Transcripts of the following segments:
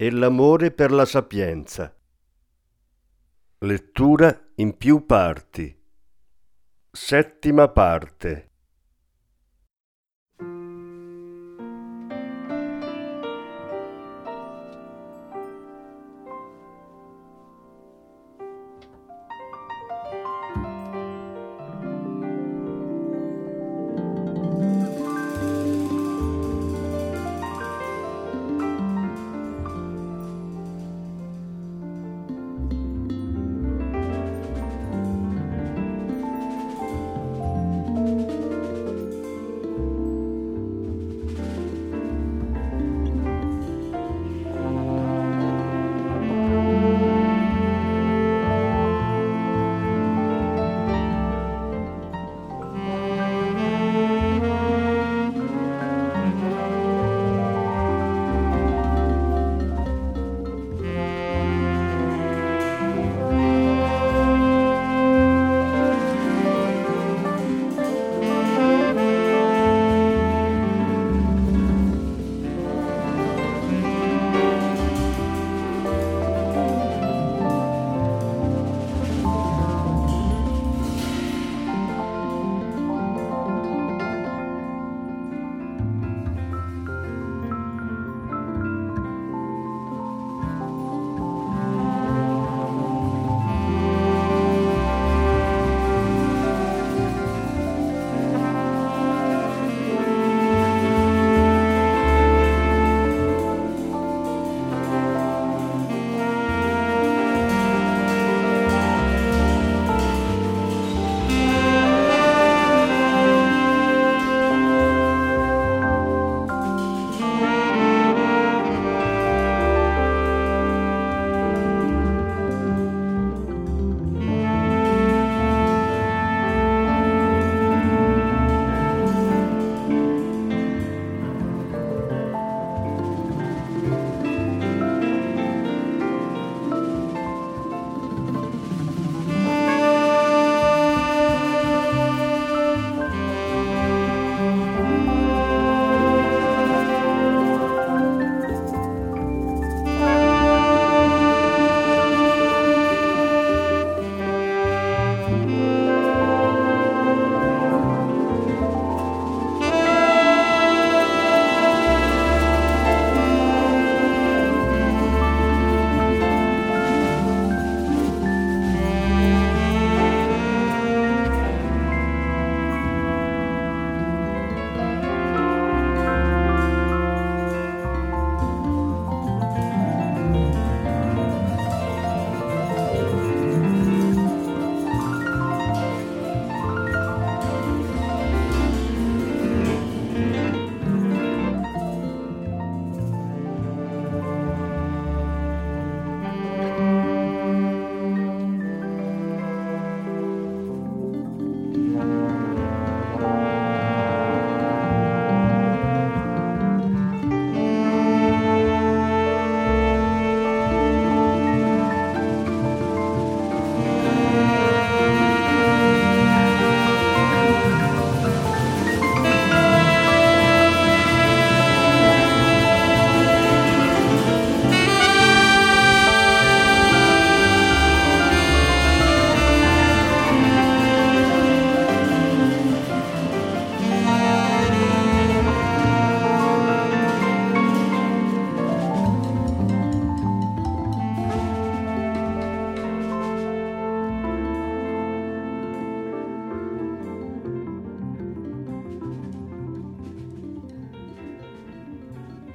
e l'amore per la sapienza. Lettura in più parti. Settima parte.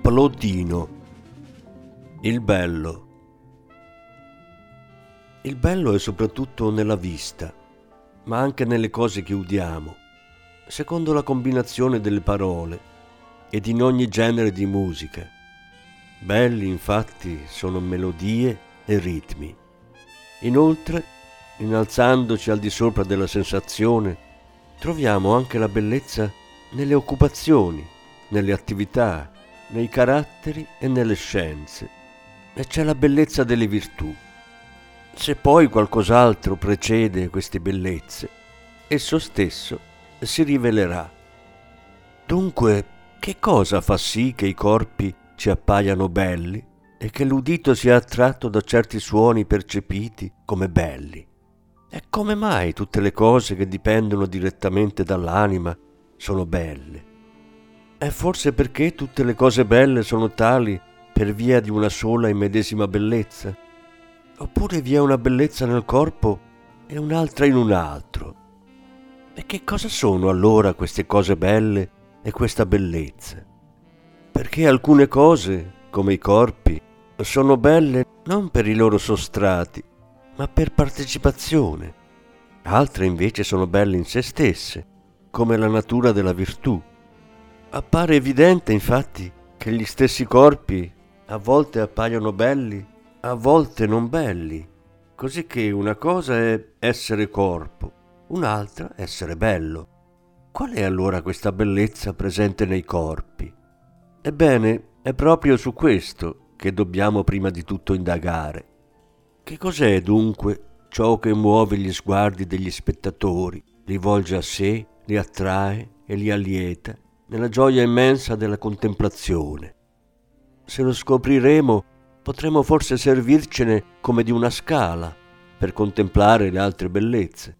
Plotino. Il bello. Il bello è soprattutto nella vista, ma anche nelle cose che udiamo, secondo la combinazione delle parole ed in ogni genere di musica. Belli infatti sono melodie, e ritmi. Inoltre, innalzandoci al di sopra della sensazione, troviamo anche la bellezza nelle occupazioni, nelle attività, nei caratteri e nelle scienze. E c'è la bellezza delle virtù. Se poi qualcos'altro precede queste bellezze, esso stesso si rivelerà. Dunque, che cosa fa sì che i corpi ci appaiano belli e che l'udito sia attratto da certi suoni percepiti come belli? E come mai tutte le cose che dipendono direttamente dall'anima sono belle? È forse perché tutte le cose belle sono tali per via di una sola e medesima bellezza? Oppure vi è una bellezza nel corpo e un'altra in un altro? E che cosa sono allora queste cose belle e questa bellezza? Perché alcune cose, come i corpi, sono belle non per i loro sostrati, ma per partecipazione. Altre invece sono belle in se stesse, come la natura della virtù. Appare evidente infatti che gli stessi corpi a volte appaiono belli, a volte non belli, così che una cosa è essere corpo, un'altra essere bello. Qual è allora questa bellezza presente nei corpi? Ebbene, è proprio su questo che dobbiamo prima di tutto indagare. Che cos'è dunque ciò che muove gli sguardi degli spettatori, li volge a sé, li attrae e li allieta nella gioia immensa della contemplazione? Se lo scopriremo, potremo forse servircene come di una scala per contemplare le altre bellezze.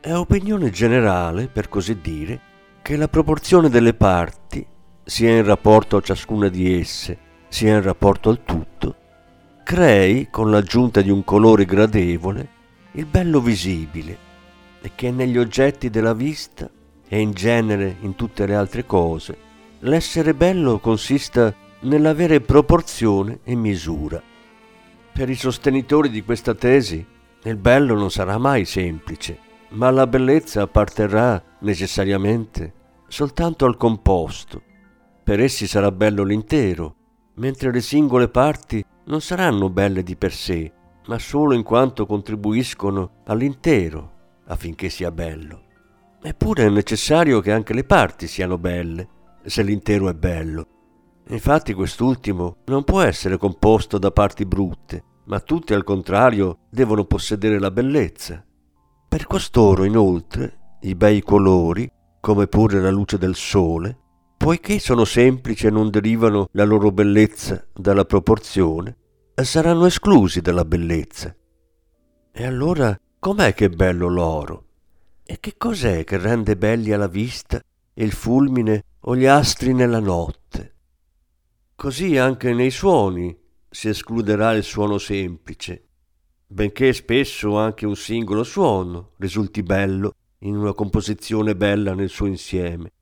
È opinione generale, per così dire, che la proporzione delle parti, sia in rapporto a ciascuna di esse, sia in rapporto al tutto, crei, con l'aggiunta di un colore gradevole, il bello visibile e che negli oggetti della vista e in genere in tutte le altre cose, l'essere bello consista nell'avere proporzione e misura. Per i sostenitori di questa tesi, il bello non sarà mai semplice, ma la bellezza apparterrà necessariamente soltanto al composto. Per essi sarà bello l'intero, mentre le singole parti non saranno belle di per sé, ma solo in quanto contribuiscono all'intero affinché sia bello. Eppure è necessario che anche le parti siano belle, se l'intero è bello. Infatti quest'ultimo non può essere composto da parti brutte, ma tutte al contrario devono possedere la bellezza. Per costoro, inoltre, i bei colori, come pure la luce del sole, poiché sono semplici e non derivano la loro bellezza dalla proporzione, saranno esclusi dalla bellezza. E allora com'è che è bello l'oro? E che cos'è che rende belli alla vista il fulmine o gli astri nella notte? Così anche nei suoni si escluderà il suono semplice, benché spesso anche un singolo suono risulti bello in una composizione bella nel suo insieme.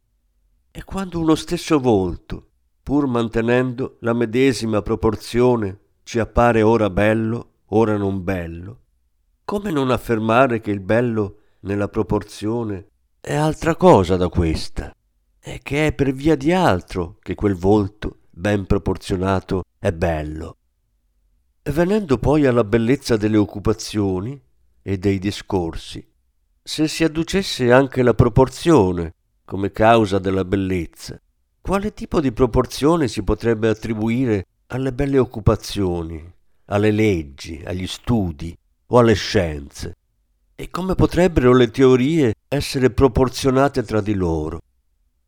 E quando uno stesso volto, pur mantenendo la medesima proporzione, ci appare ora bello, ora non bello, come non affermare che il bello nella proporzione è altra cosa da questa, e che è per via di altro che quel volto ben proporzionato è bello. Venendo poi alla bellezza delle occupazioni e dei discorsi, se si adducesse anche la proporzione come causa della bellezza, quale tipo di proporzione si potrebbe attribuire alle belle occupazioni, alle leggi, agli studi o alle scienze? E come potrebbero le teorie essere proporzionate tra di loro?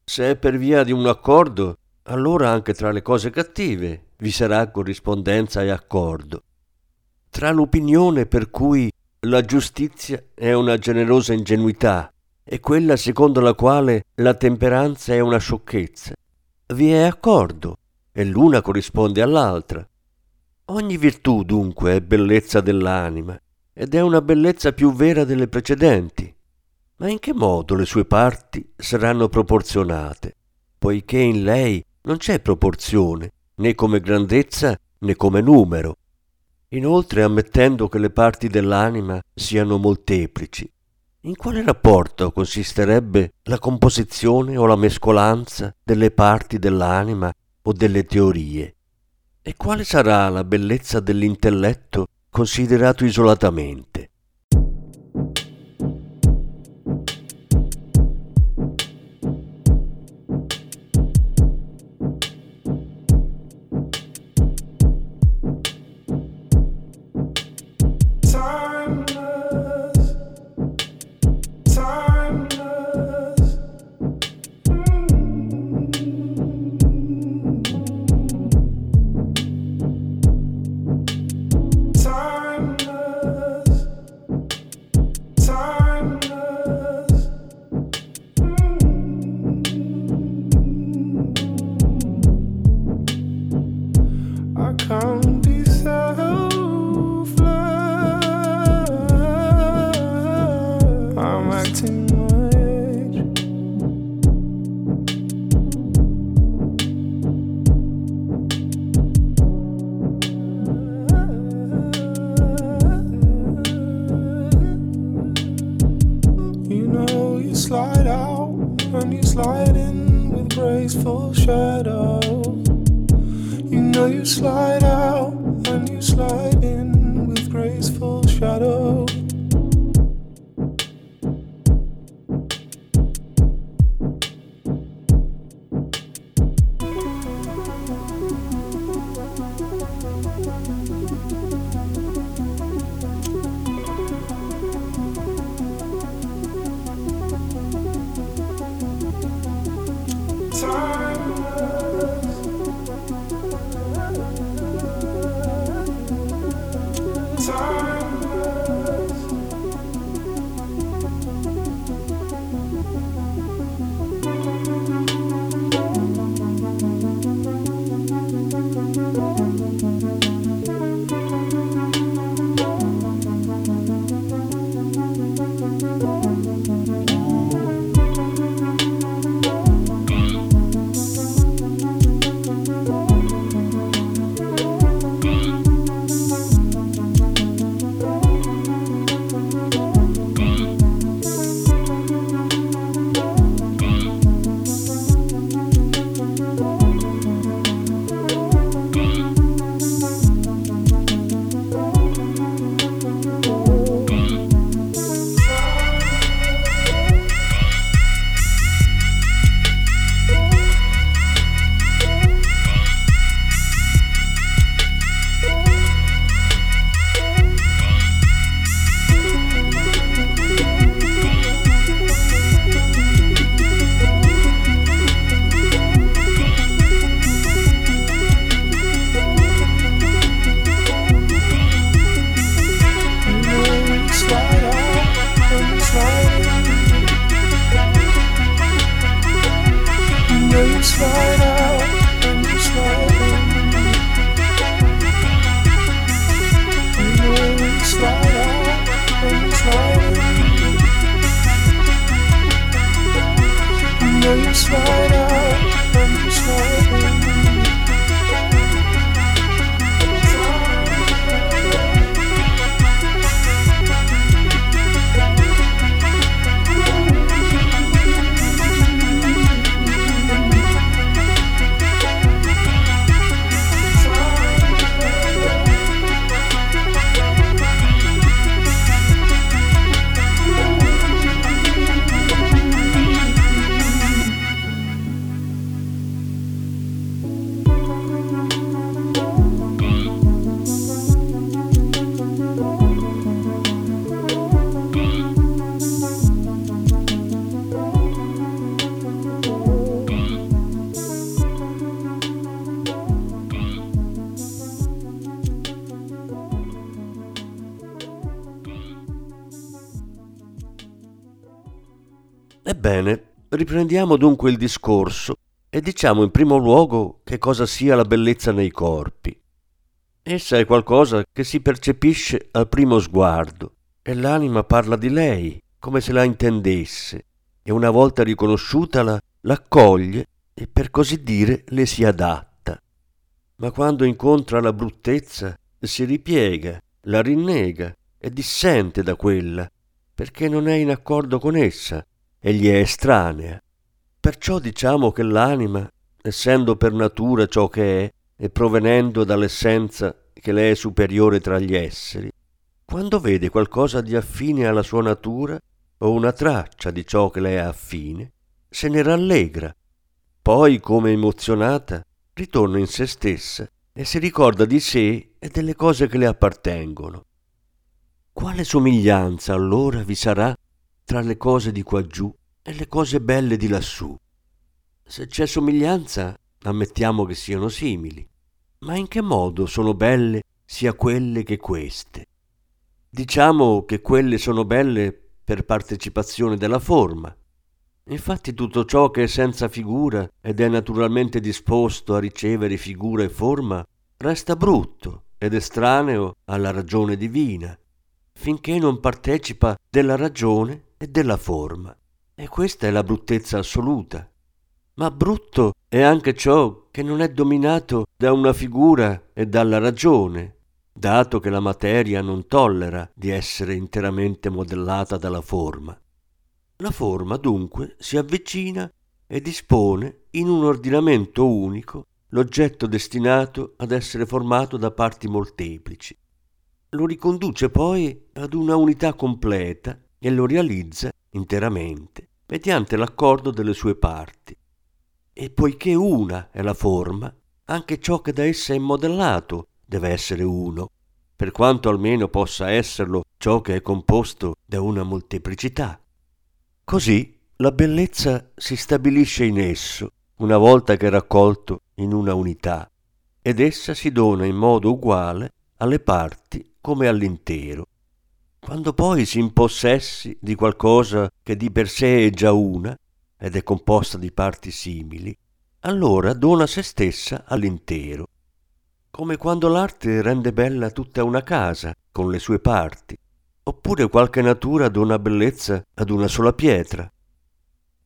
Se è per via di un accordo, allora anche tra le cose cattive vi sarà corrispondenza e accordo. Tra l'opinione per cui la giustizia è una generosa ingenuità e quella secondo la quale la temperanza è una sciocchezza, vi è accordo e l'una corrisponde all'altra. Ogni virtù dunque è bellezza dell'anima ed è una bellezza più vera delle precedenti. Ma in che modo le sue parti saranno proporzionate, poiché in lei non c'è proporzione, né come grandezza né come numero. Inoltre, ammettendo che le parti dell'anima siano molteplici, in quale rapporto consisterebbe la composizione o la mescolanza delle parti dell'anima o delle teorie? E quale sarà la bellezza dell'intelletto considerato isolatamente? slide out and you slide in with graceful shadow. You know you slide out and you slide in with graceful shadow. Ebbene, riprendiamo dunque il discorso e diciamo in primo luogo che cosa sia la bellezza nei corpi. Essa è qualcosa che si percepisce al primo sguardo e l'anima parla di lei come se la intendesse e una volta riconosciutala l'accoglie e per così dire le si adatta. Ma quando incontra la bruttezza si ripiega, la rinnega e dissente da quella perché non è in accordo con essa e gli è estranea. Perciò diciamo che l'anima, essendo per natura ciò che è, e provenendo dall'essenza che le è superiore tra gli esseri, quando vede qualcosa di affine alla sua natura o una traccia di ciò che le è affine, se ne rallegra. Poi, come emozionata, ritorna in se stessa e si ricorda di sé e delle cose che le appartengono. Quale somiglianza allora vi sarà tra le cose di quaggiù e le cose belle di lassù? Se c'è somiglianza, ammettiamo che siano simili, ma in che modo sono belle sia quelle che queste? Diciamo che quelle sono belle per partecipazione della forma. Infatti tutto ciò che è senza figura ed è naturalmente disposto a ricevere figura e forma resta brutto ed estraneo alla ragione divina, finché non partecipa della ragione e della forma. E questa è la bruttezza assoluta. Ma brutto è anche ciò che non è dominato da una figura e dalla ragione, dato che la materia non tollera di essere interamente modellata dalla forma. La forma dunque si avvicina e dispone in un ordinamento unico l'oggetto destinato ad essere formato da parti molteplici. Lo riconduce poi ad una unità completa e lo realizza interamente mediante l'accordo delle sue parti. E poiché una è la forma, anche ciò che da essa è modellato deve essere uno, per quanto almeno possa esserlo ciò che è composto da una molteplicità. Così la bellezza si stabilisce in esso una volta che è raccolto in una unità, ed essa si dona in modo uguale alle parti come all'intero. Quando poi si impossessi di qualcosa che di per sé è già una, ed è composta di parti simili, allora dona se stessa all'intero come quando l'arte rende bella tutta una casa con le sue parti, oppure qualche natura dona bellezza ad una sola pietra.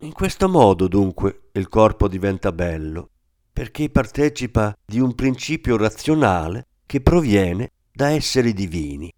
In questo modo dunque il corpo diventa bello, perché partecipa di un principio razionale che proviene da esseri divini.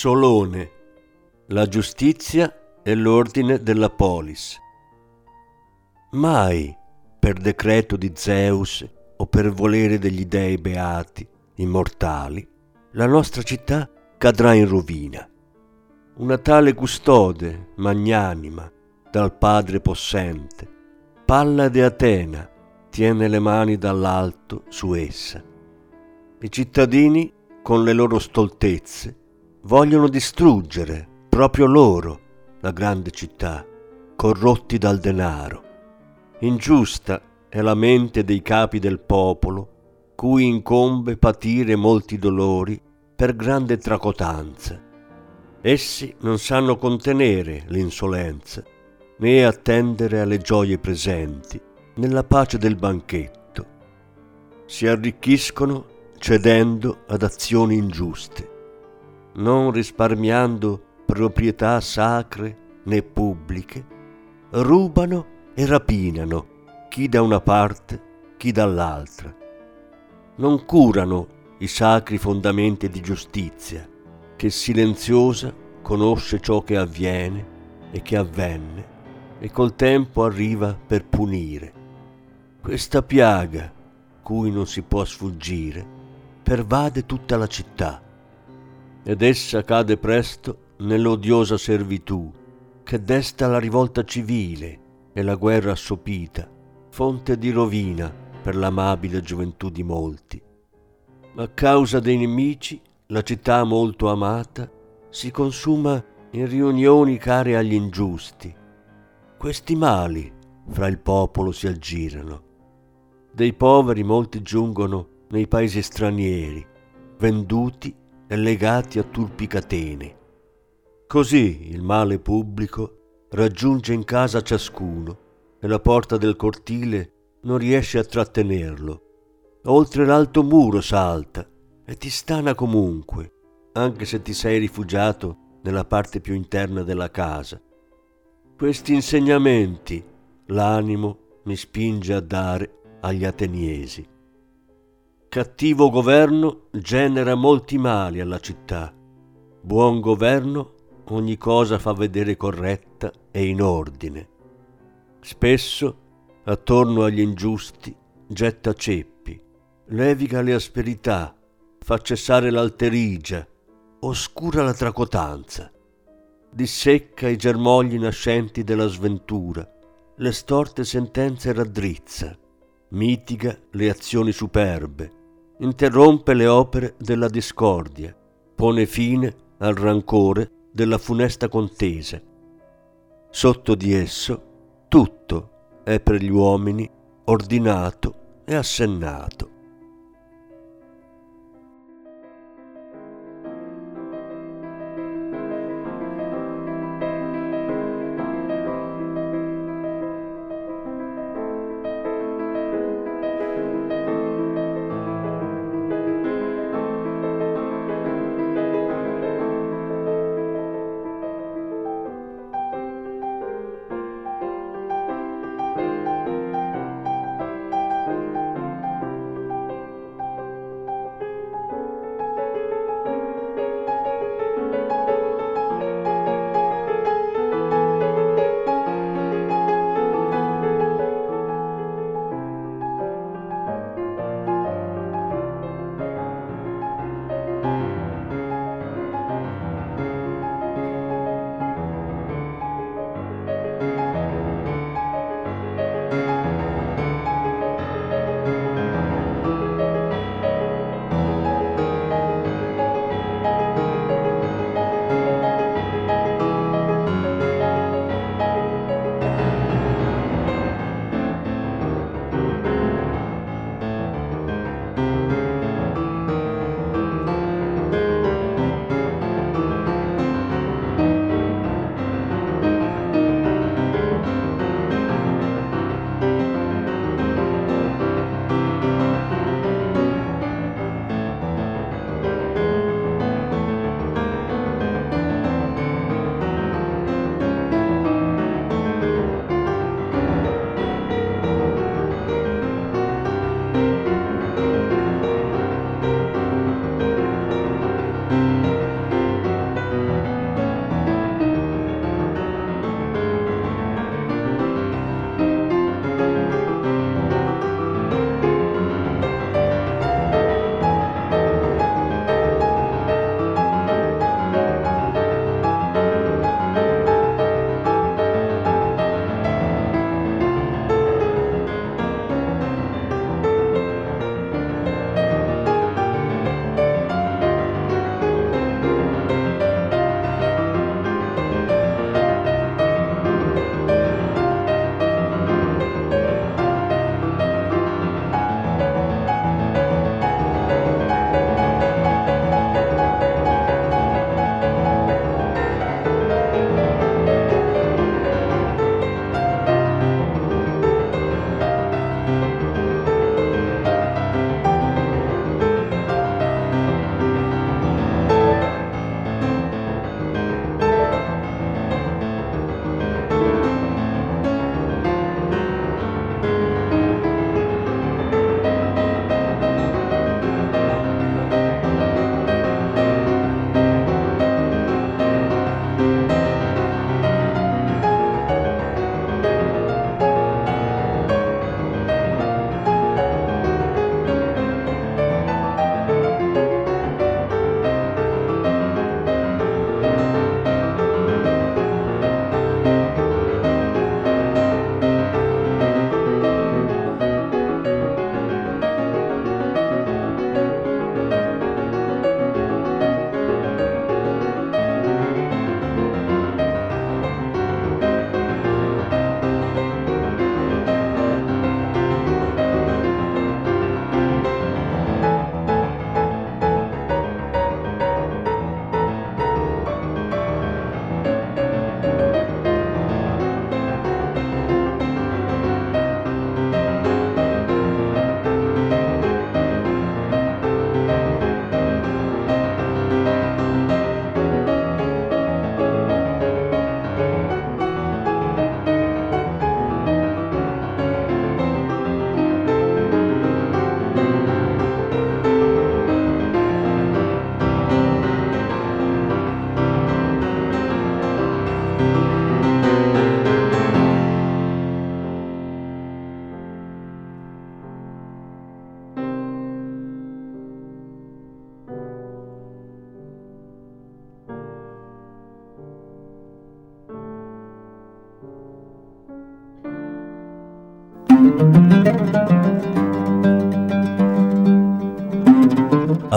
Solone, la giustizia e l'ordine della polis. Mai, per decreto di Zeus o per volere degli dei beati, immortali, la nostra città cadrà in rovina. Una tale custode, magnanima, dal Padre possente, Pallade Atena, tiene le mani dall'alto su essa. I cittadini, con le loro stoltezze, vogliono distruggere proprio loro la grande città, corrotti dal denaro. Ingiusta è la mente dei capi del popolo, cui incombe patire molti dolori per grande tracotanza. Essi non sanno contenere l'insolenza, né attendere alle gioie presenti, nella pace del banchetto. Si arricchiscono cedendo ad azioni ingiuste non risparmiando proprietà sacre né pubbliche, rubano e rapinano chi da una parte, chi dall'altra. Non curano i sacri fondamenti di giustizia, che silenziosa conosce ciò che avviene e che avvenne e col tempo arriva per punire. Questa piaga, cui non si può sfuggire, pervade tutta la città ed essa cade presto nell'odiosa servitù che desta la rivolta civile e la guerra assopita, fonte di rovina per l'amabile gioventù di molti. A causa dei nemici, la città molto amata si consuma in riunioni care agli ingiusti. Questi mali fra il popolo si aggirano. Dei poveri molti giungono nei paesi stranieri, venduti e legati a turpi catene. Così il male pubblico raggiunge in casa ciascuno e la porta del cortile non riesce a trattenerlo. Oltre l'alto muro salta e ti stana comunque, anche se ti sei rifugiato nella parte più interna della casa. Questi insegnamenti l'animo mi spinge a dare agli ateniesi. Cattivo governo genera molti mali alla città. Buon governo ogni cosa fa vedere corretta e in ordine. Spesso, attorno agli ingiusti, getta ceppi, leviga le asperità, fa cessare l'alterigia, oscura la tracotanza, dissecca i germogli nascenti della sventura, le storte sentenze raddrizza, mitiga le azioni superbe, interrompe le opere della discordia, pone fine al rancore della funesta contesa. Sotto di esso tutto è per gli uomini ordinato e assennato.